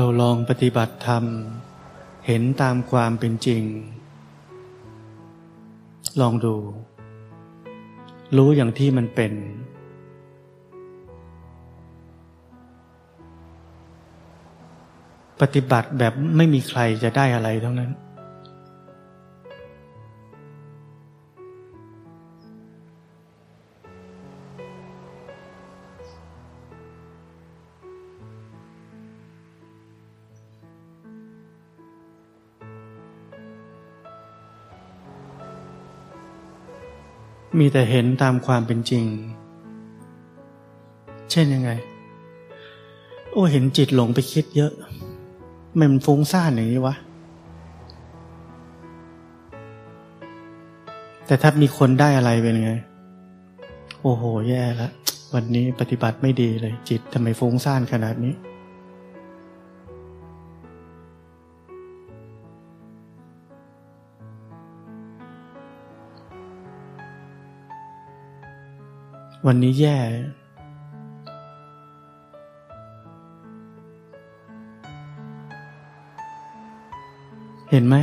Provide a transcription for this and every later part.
เราลองปฏิบัติธรรม เห็นตามความเป็นจริง ลองดู รู้อย่างที่มันเป็น ปฏิบัติแบบไม่มีใครจะได้อะไรทั้งนั้น มีแต่เห็นตามความเป็นจริง เช่นยังไง โอ้เห็นจิตหลงไปคิดเยอะ มันฟุ้งซ่านอย่างนี้วะ แต่ถ้ามีคนได้อะไรเป็นไง โอ้โห แย่แล้ววันนี้ปฏิบัติไม่ดีเลย จิตทำไมฟุ้งซ่านขนาดนี้ วันนี้แย่ เห็นไหม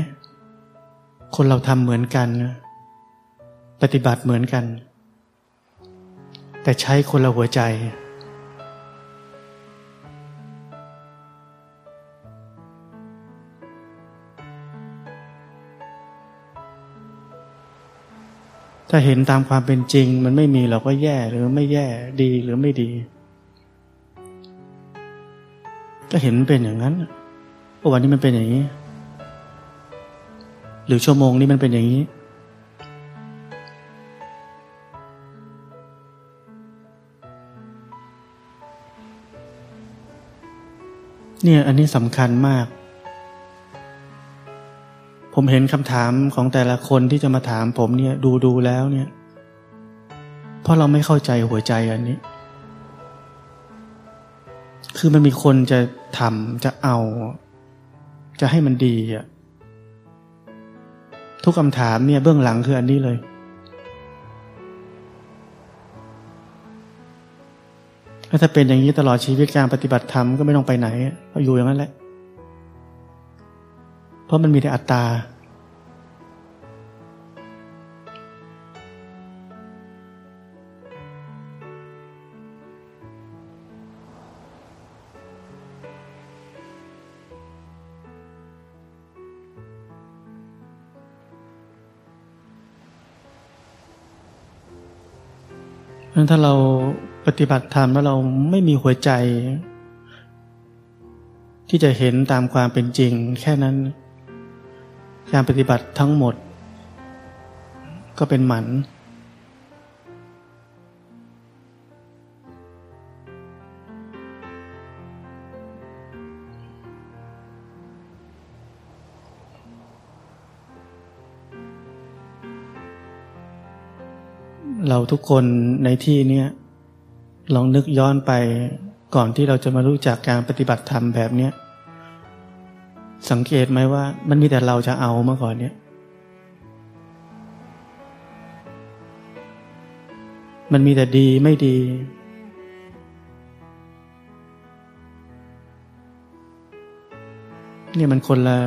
คนเราทำเหมือนกัน ปฏิบัติเหมือนกัน แต่ใช้คนละหัวใจ ถ้าเห็นตามความเป็นจริง มันไม่มีเราก็แย่หรือไม่แย่ดีหรือไม่ดี ก็เห็นเป็นอย่างนั้นวันนี้มันเป็นอย่างนี้ หรือชั่วโมงนี้มันเป็นอย่างนี้ เนี่ยอันนี้สำคัญมาก ผมเห็นคำถามของแต่ละคนที่จะมาถามผมเนี่ยดูดูแล้วเนี่ยเพราะเราไม่เข้าใจหัวใจอันนี้ คือมันมีคนจะทำจะเอา จะให้มันดีอะทุกคำถามเนี่ยเบื้องหลังคืออันนี้เลย ถ้าเป็นอย่างนี้ตลอดชีวิตการปฏิบัติธรรมก็ไม่ต้องไปไหนก็อยู่อย่างนั้นแหละ เพราะมันมีแต่อัตตา ถ้าเราปฏิบัติธรรมแล้วเราไม่มีหัวใจ ที่จะเห็นตามความเป็นจริงแค่นั้น การปฏิบัติทั้งหมด ก็เป็นหมันเราทุกคนในที่นี้ลองนึกย้อนไปก่อนที่เราจะมารู้จักการปฏิบัติธรรมแบบนี้ สังเกตไหมว่า มันมีแต่เราจะเอาเมื่อก่อนเนี่ย มันมีแต่ดีไม่ดี เนี่ยมันคนละ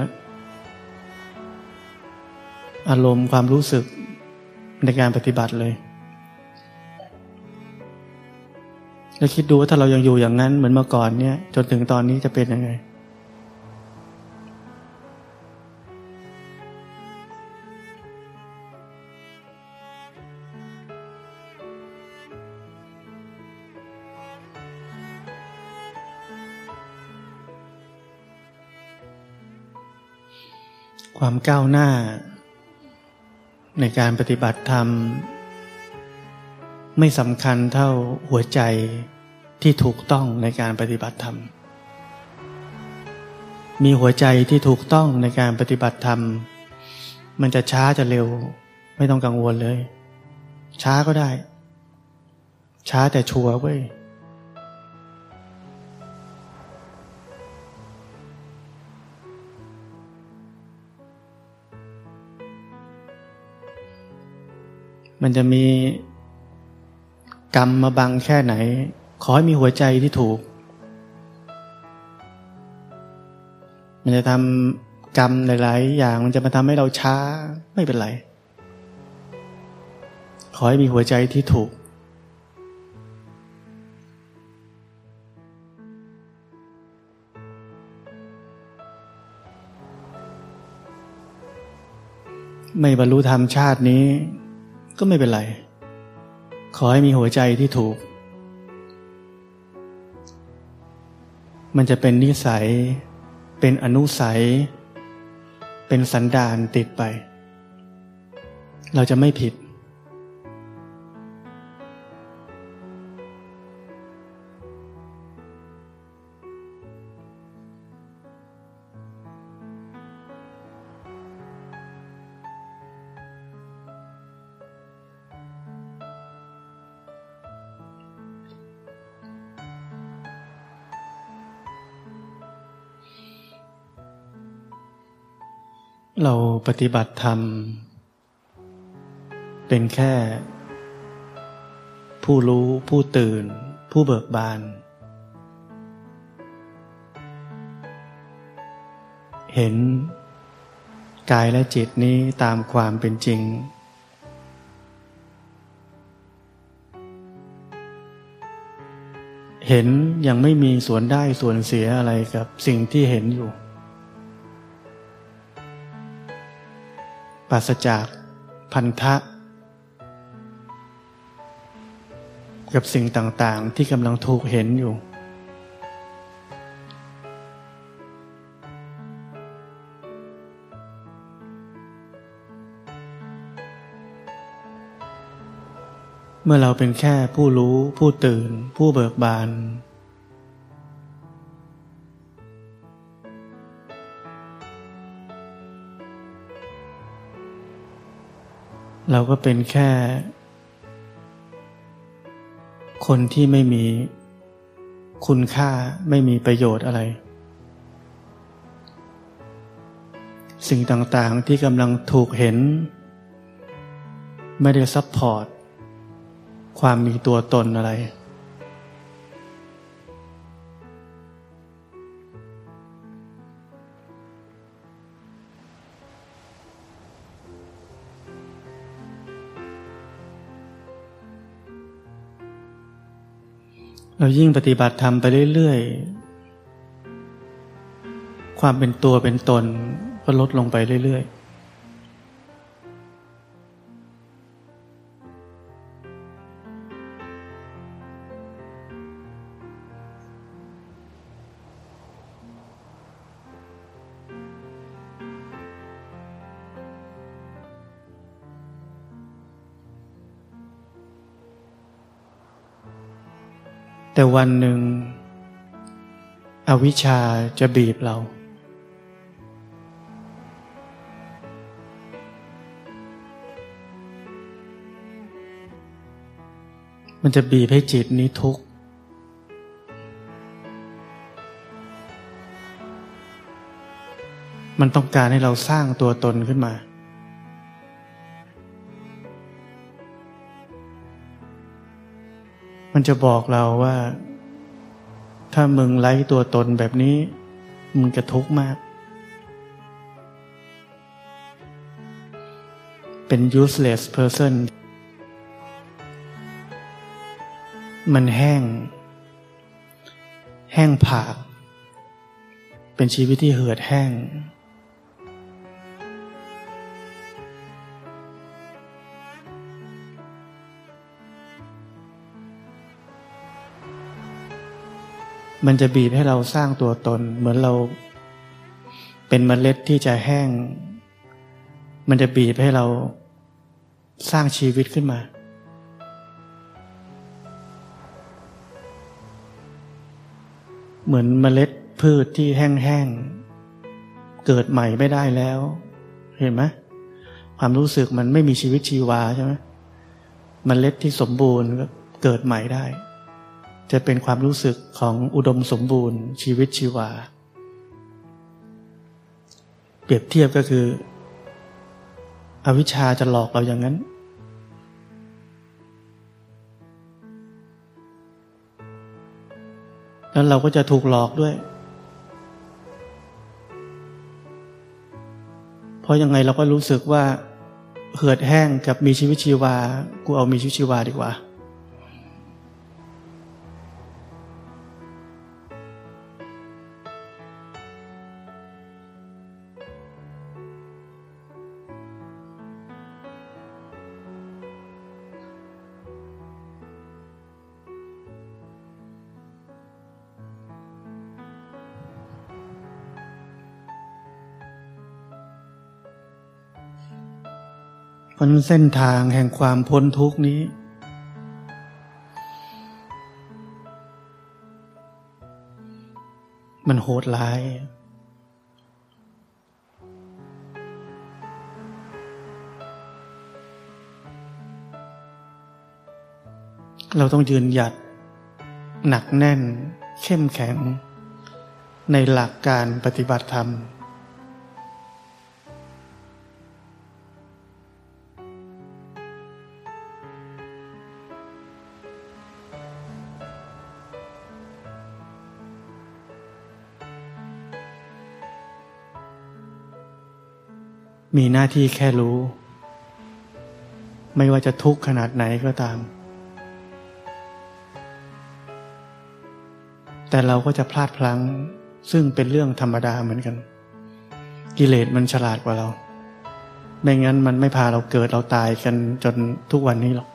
อารมณ์ความรู้สึกในการปฏิบัติเลย แล้วคิดดูว่าถ้าเรายังอยู่อย่างนั้นเหมือนเมื่อก่อนเนี่ย จนถึงตอนนี้จะเป็นยังไง ความก้าวหน้า ในการปฏิบัติธรรม ไม่สำคัญเท่าหัวใจที่ถูกต้องในการปฏิบัติธรรม มีหัวใจที่ถูกต้องในการปฏิบัติธรรม มันจะช้าจะเร็ว ไม่ต้องกังวลเลย ช้าก็ได้ ช้าแต่ชัวร์เว้ย มันจะมีกรรมมาบังแค่ไหน ขอให้มีหัวใจที่ถูก มันจะทำกรรมหลายๆอย่างมันจะมาทำให้เราช้าไม่เป็นไร ขอให้มีหัวใจที่ถูกไม่บรรลุธรรมชาตินี้ ก็ไม่เป็นไร ขอให้มีหัวใจที่ถูก มันจะเป็นนิสัย เป็นอนุสัย เป็นสันดานติดไป เราจะไม่ผิด เราปฏิบัติธรรม เป็นแค่ ผู้รู้ผู้ตื่น ผู้เบิกบาน เห็น กายและจิตนี้ตามความเป็นจริง เห็นยังไม่มีส่วนได้ส่วนเสียอะไรกับสิ่งที่เห็นอยู่ ปราศจากพันธะ กับสิ่งต่างๆ ที่กำลังถูกเห็นอยู่ เมื่อเราเป็นแค่ผู้รู้ผู้ตื่น ผู้เบิกบาน เราก็เป็นแค่ คนที่ไม่มีคุณค่าไม่มีประโยชน์อะไร สิ่งต่างๆที่กำลังถูกเห็น ไม่ได้ซับพอร์ต ความมีตัวตนอะไร เรายิ่งปฏิบัติธรรมไปเรื่อยๆ ความเป็นตัวเป็นตนก็ลดลงไปเรื่อย แต่วันหนึ่ง อวิชชาจะบีบเรา มันจะบีบให้จิตนี้ทุกข์มันต้องการให้เราสร้างตัวตนขึ้นมา มันจะบอกเราว่า ถ้ามึงไล่ตัวตนแบบนี้ มึงจะทุกข์มาก เป็น useless person มันแห้ง แห้งผาก เป็นชีวิตที่เหือดแห้ง มันจะบีบให้เราสร้างตัวตน เหมือนเรา เป็นเมล็ดที่จะแห้ง มันจะบีบให้เราสร้างชีวิตขึ้นมาเหมือนเมล็ดพืชที่แห้งๆ เกิดใหม่ไม่ได้แล้ว เห็นไหมความรู้สึกมันไม่มีชีวิตชีวาใช่ไหมเมล็ดที่สมบูรณ์ก็เกิดใหม่ได้ จะเป็นความรู้สึกของอุดมสมบูรณ์ชีวิตชีวา เปรียบเทียบก็คือ อวิชชาจะหลอกเราอย่างนั้น แล้วเราก็จะถูกหลอกด้วย เพราะยังไงเราก็รู้สึกว่าเหือดแห้งกับมีชีวิตชีวา กูเอามีชีวิตชีวาดีกว่า เพราะนั้นเส้นทางแห่งความพ้นทุกนี้ มันโหดร้าย เราต้องยืนหยัด หนักแน่น เข้มแข็ง ในหลักการปฏิบัติธรรม มีหน้าที่แค่รู้ ไม่ว่าจะทุกข์ขนาดไหนก็ตาม แต่เราก็จะพลาดพลั้งซึ่งเป็นเรื่องธรรมดาเหมือนกัน กิเลสมันฉลาดกว่าเรา ไม่งั้นมันไม่พาเราเกิดเราตายกันจนทุกวันนี้หรอก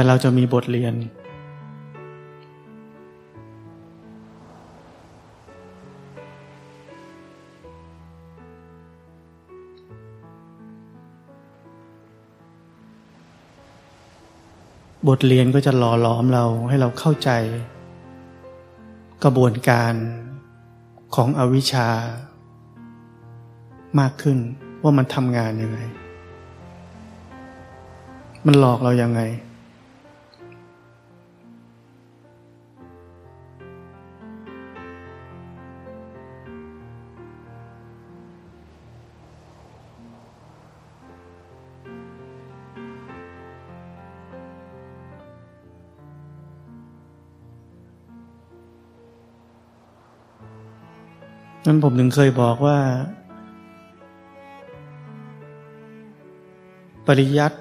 แต่เราจะมีบทเรียน บทเรียนก็จะหล่อหลอมเราให้เราเข้าใจ กระบวนการของอวิชชามากขึ้นว่ามันทำงานยังไง มันหลอกเรายังไง ผมถึงเคยบอกว่า ปริยัติ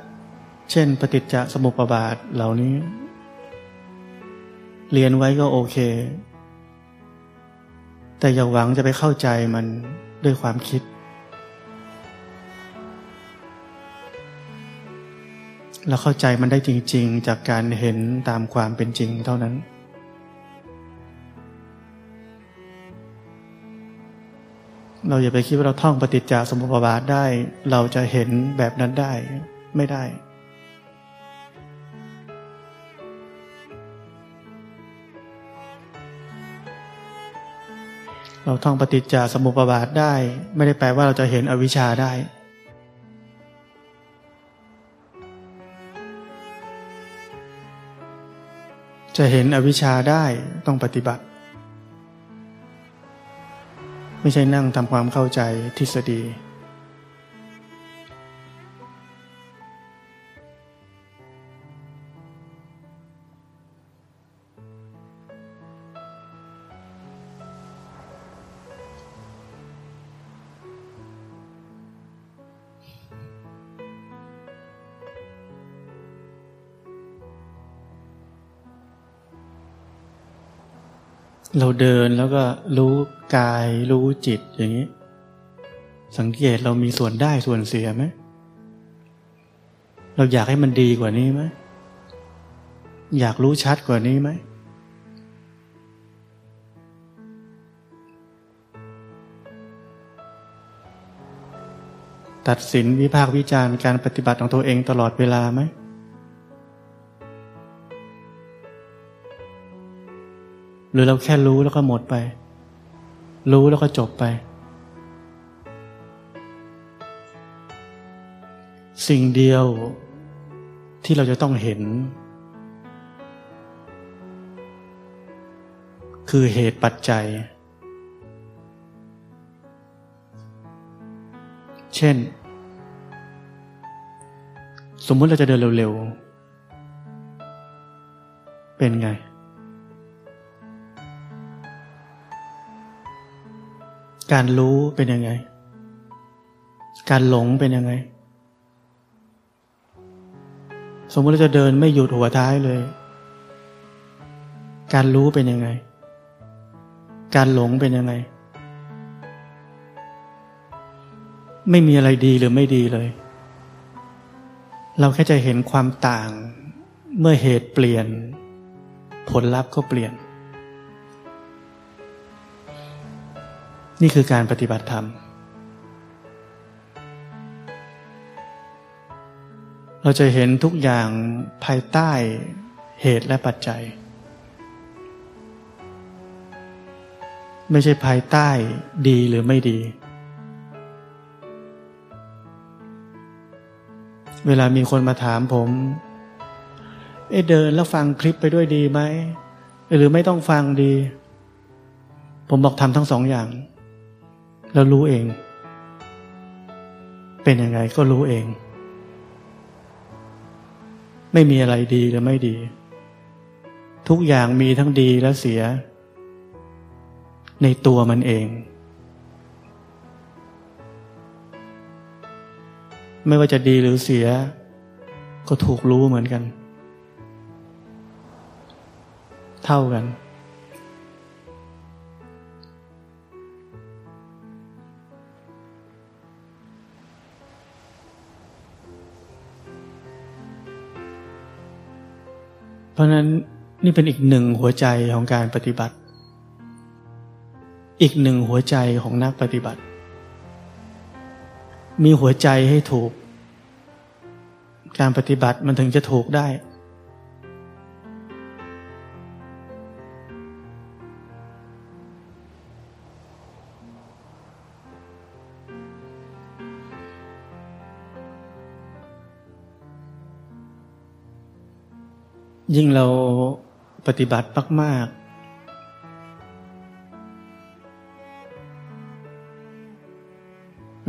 เช่น ปฏิจจสมุปบาทเหล่านี้ เรียนไว้ก็โอเค แต่อย่าหวังจะไปเข้าใจมันด้วยความคิดแล้วเข้าใจมันได้จริง ๆ จากการเห็นตามความเป็นจริงเท่านั้น เราอย่าไปคิดว่าเราท่องปฏิจจสมุปบาทได้ เราจะเห็นแบบนั้นได้ไม่ได้ เราท่องปฏิจจสมุปบาทได้ ไม่ได้แปลว่าเราจะเห็นอวิชชาได้จะเห็นอวิชชาได้ต้องปฏิบัติ ไม่ใช่นั่งทำความเข้าใจทฤษฎี เราเดินแล้วก็รู้กายรู้จิตอย่างนี้ สังเกตเรามีส่วนได้ส่วนเสียไหมเราอยากให้มันดีกว่านี้ไหมอยากรู้ชัดกว่านี้ไหมตัดสินวิพากษ์วิจารณ์การปฏิบัติของตัวเองตลอดเวลาไหม หรือเราแค่รู้แล้วก็หมดไป รู้แล้วก็จบไป สิ่งเดียวที่เราจะต้องเห็น คือเหตุปัจจัย เช่น สมมุติเราจะเดินเร็วๆ เป็นไง การรู้เป็นยังไง การหลงเป็นยังไง สมมติเราจะเดินไม่หยุดหัวท้ายเลย การรู้เป็นยังไง การหลงเป็นยังไง ไม่มีอะไรดีหรือไม่ดีเลย เราแค่จะเห็นความต่าง เมื่อเหตุเปลี่ยน ผลลัพธ์ก็เปลี่ยน นี่คือการปฏิบัติธรรม เราจะเห็นทุกอย่างภายใต้เหตุและปัจจัย ไม่ใช่ภายใต้ดีหรือไม่ดี เวลามีคนมาถามผม เอ๊ะเดินแล้วฟังคลิปไปด้วยดีไหม หรือไม่ต้องฟังดี ผมบอกทำทั้งสองอย่าง แล้วรู้เอง เป็นยังไงก็รู้เอง ไม่มีอะไรดีหรือไม่ดี ทุกอย่างมีทั้งดีและเสีย ในตัวมันเอง ไม่ว่าจะดีหรือเสีย ก็ถูกรู้เหมือนกัน เท่ากัน ราะนั้นนี่เป็นอีกหนึ่งหัวใจของการปฏิบัติ อีกหนึ่งหัวใจของนักปฏิบัติ มีหัวใจให้ถูก การปฏิบัติมันถึงจะถูกได้ ยิ่งเราปฏิบัติมาก ๆ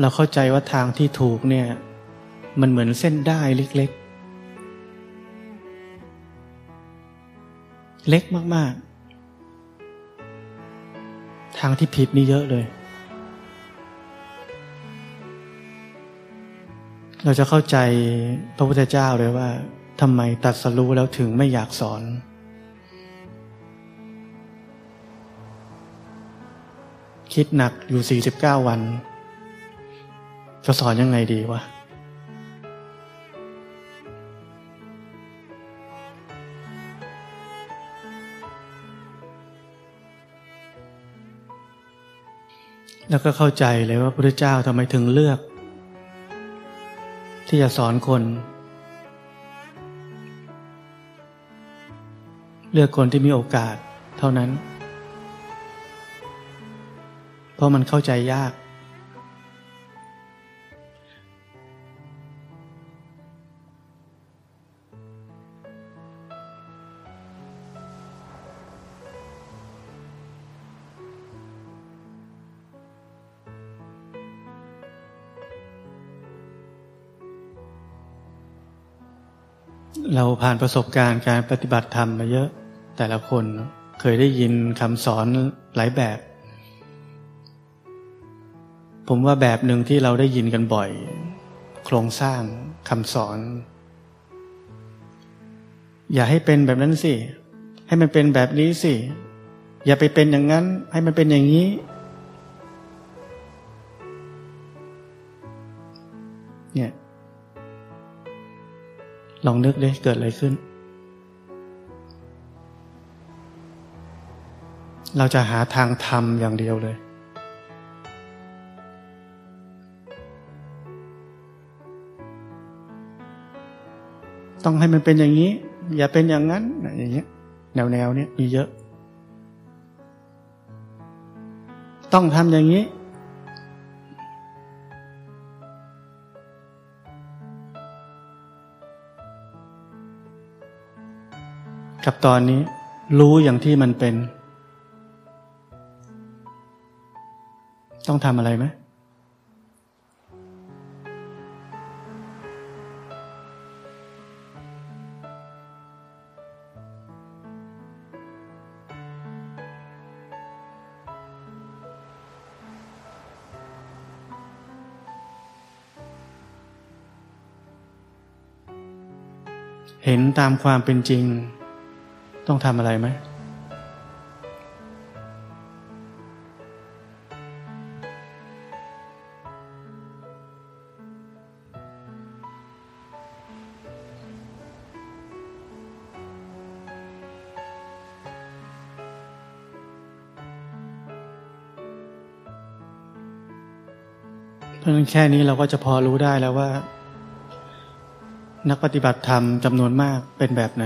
เราเข้าใจว่าทางที่ถูกเนี่ย มันเหมือนเส้นได้เล็ก ๆ เล็กมาก ๆ ทางที่ผิดนี่เยอะเลย เราจะเข้าใจพระพุทธเจ้าเลยว่า ทำไมตัดสรู้แล้วถึงไม่อยากสอน คิดหนักอยู่ 49 วัน จะสอนยังไงดีวะแล้วก็เข้าใจเลยว่าพระเจ้าทำไมถึงเลือก ที่จะสอนคน เลือกคนที่มีโอกาสเท่านั้น เพราะมันเข้าใจยาก เราผ่านประสบการณ์การปฏิบัติธรรมมาเยอะ แต่ละคนเคยได้ยินคำสอนหลายแบบ ผมว่าแบบหนึ่งที่เราได้ยินกันบ่อย โครงสร้างคำสอน อย่าให้เป็นแบบนั้นสิ ให้มันเป็นแบบนี้สิ อย่าไปเป็นอย่างนั้น ให้มันเป็นอย่างนี้ เนี่ย ลองนึกเลยเกิดอะไรขึ้น เราจะหาทางทำอย่างเดียวเลย ต้องให้มันเป็นอย่างนี้ อย่าเป็นอย่างนั้นอย่างเงี้ยแนวแนวเนี้ยมีเยอะ ต้องทำอย่างนี้ กับตอนนี้รู้อย่างที่มันเป็น ต้องทำอะไรไหมเห็นตามความเป็นจริง ต้องทำอะไรไหม แค่นี้เราก็จะพอรู้ได้แล้วว่า นักปฏิบัติธรรมจำนวนมากเป็นแบบไหน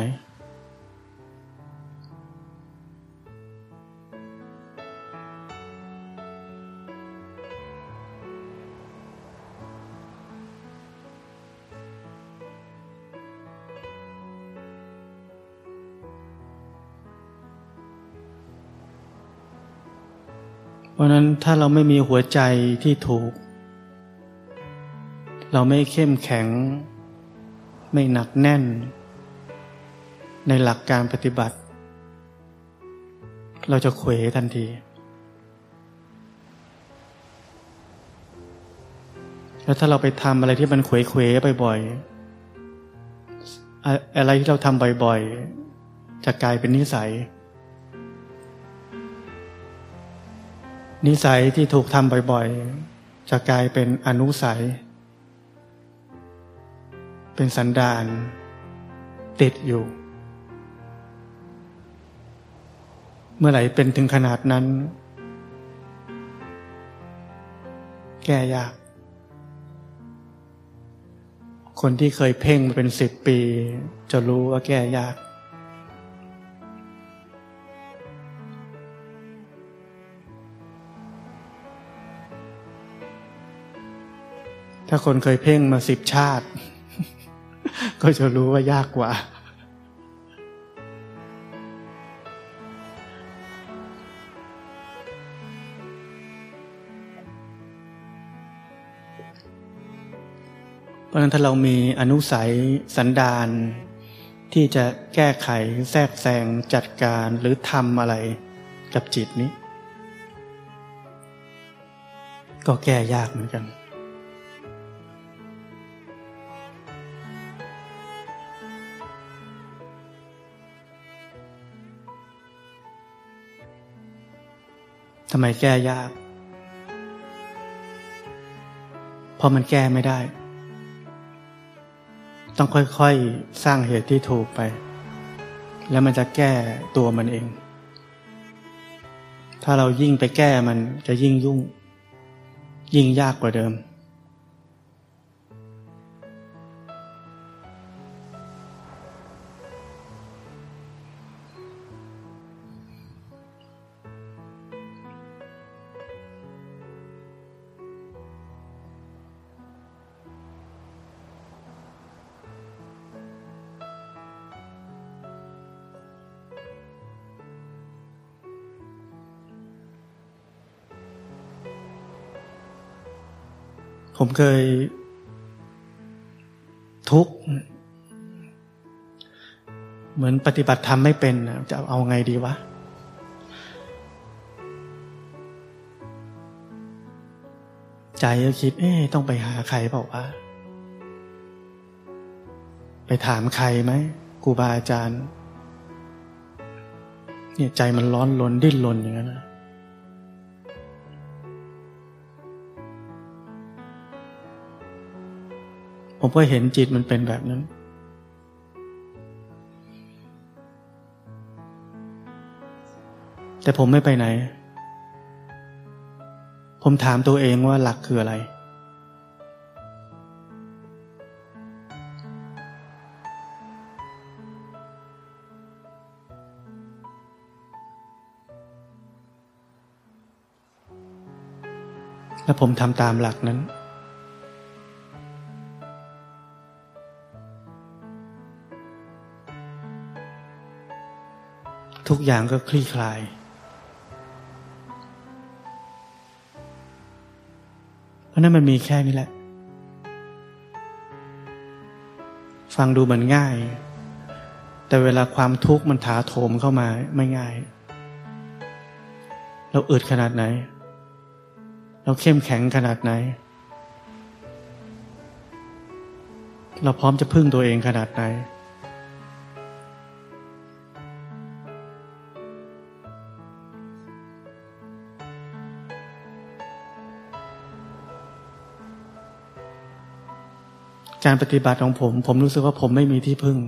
เพราะนั้นถ้าเราไม่มีหัวใจที่ถูก เราไม่เข้มแข็ง ไม่หนักแน่น ในหลักการปฏิบัติ เราจะเขวทันที แล้วถ้าเราไปทำอะไรที่มันเขวเขวบ่อยๆ อะไรที่เราทำบ่อยๆ จะกลายเป็นนิสัย นิสัยที่ถูกทำบ่อยๆ จะกลายเป็นอนุสัย เป็นสันดานติดอยู่ เมื่อไหร่เป็นถึงขนาดนั้น แก้ยาก คนที่เคยเพ่งมาเป็นสิบปี จะรู้ว่าแก้ยาก ถ้าคนเคยเพ่งมาสิบชาติ ก็จะรู้ว่ายากกว่า เพราะนั้นถ้าเรามีอนุสัยสันดานที่จะแก้ไขแทรกแซงจัดการหรือทำอะไรกับจิตนี้ ก็แก้ยากเหมือนกัน ทำไมแก้ยาก เพราะมันแก้ไม่ได้ ต้องค่อยๆ สร้างเหตุที่ถูกไป แล้วมันจะแก้ตัวมันเอง ถ้าเรายิ่งไปแก้มันจะยิ่งยุ่ง ยิ่งยากกว่าเดิม ผมเคย ทุกข์ เหมือนปฏิบัติธรรมไม่เป็น จะเอาไงดีวะ ใจก็คิด เอ๊ต้องไปหาใครเปล่าวะ ไปถามใครไหมครูบาอาจารย์ เนี่ยใจมันร้อนลนดิ้นรนอย่างนั้นนะ ผมก็เห็นจิตมันเป็นแบบนั้น แต่ผมไม่ไปไหน ผมถามตัวเองว่าหลักคืออะไร แล้วผมทำตามหลักนั้น ทุกอย่างก็คลี่คลาย เพราะนั้นมันมีแค่นี้แหละ ฟังดูเหมือนง่าย แต่เวลาความทุกข์มันถาโถมเข้ามาไม่ง่าย เราอึดขนาดไหน เราเข้มแข็งขนาดไหน เราพร้อมจะพึ่งตัวเองขนาดไหน การปฏิบัติของผม ผมรู้สึกว่าผมไม่มีที่พึ่ง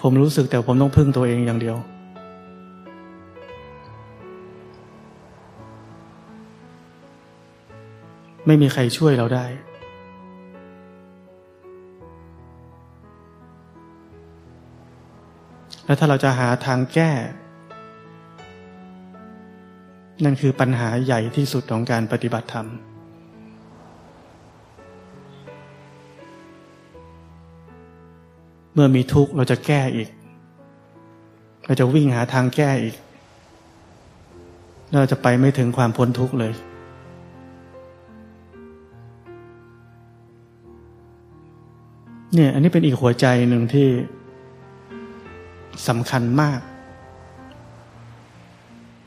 ผมรู้สึกแต่ผมต้องพึ่งตัวเองอย่างเดียว ไม่มีใครช่วยเราได้ แล้วถ้าเราจะหาทางแก้ นั่นคือปัญหาใหญ่ที่สุดของการปฏิบัติธรรม เมื่อมีทุกข์เราจะแก้อีก เราจะวิ่งหาทางแก้อีก เราจะไปไม่ถึงความพ้นทุกข์เลย เนี่ย อันนี้เป็นอีกหัวใจหนึ่งที่สำคัญมาก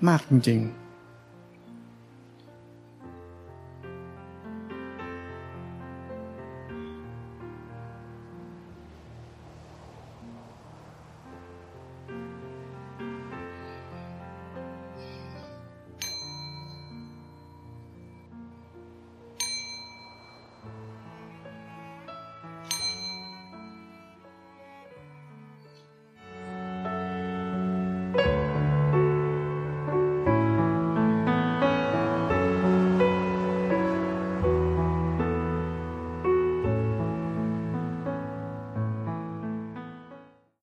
มากจริง ๆ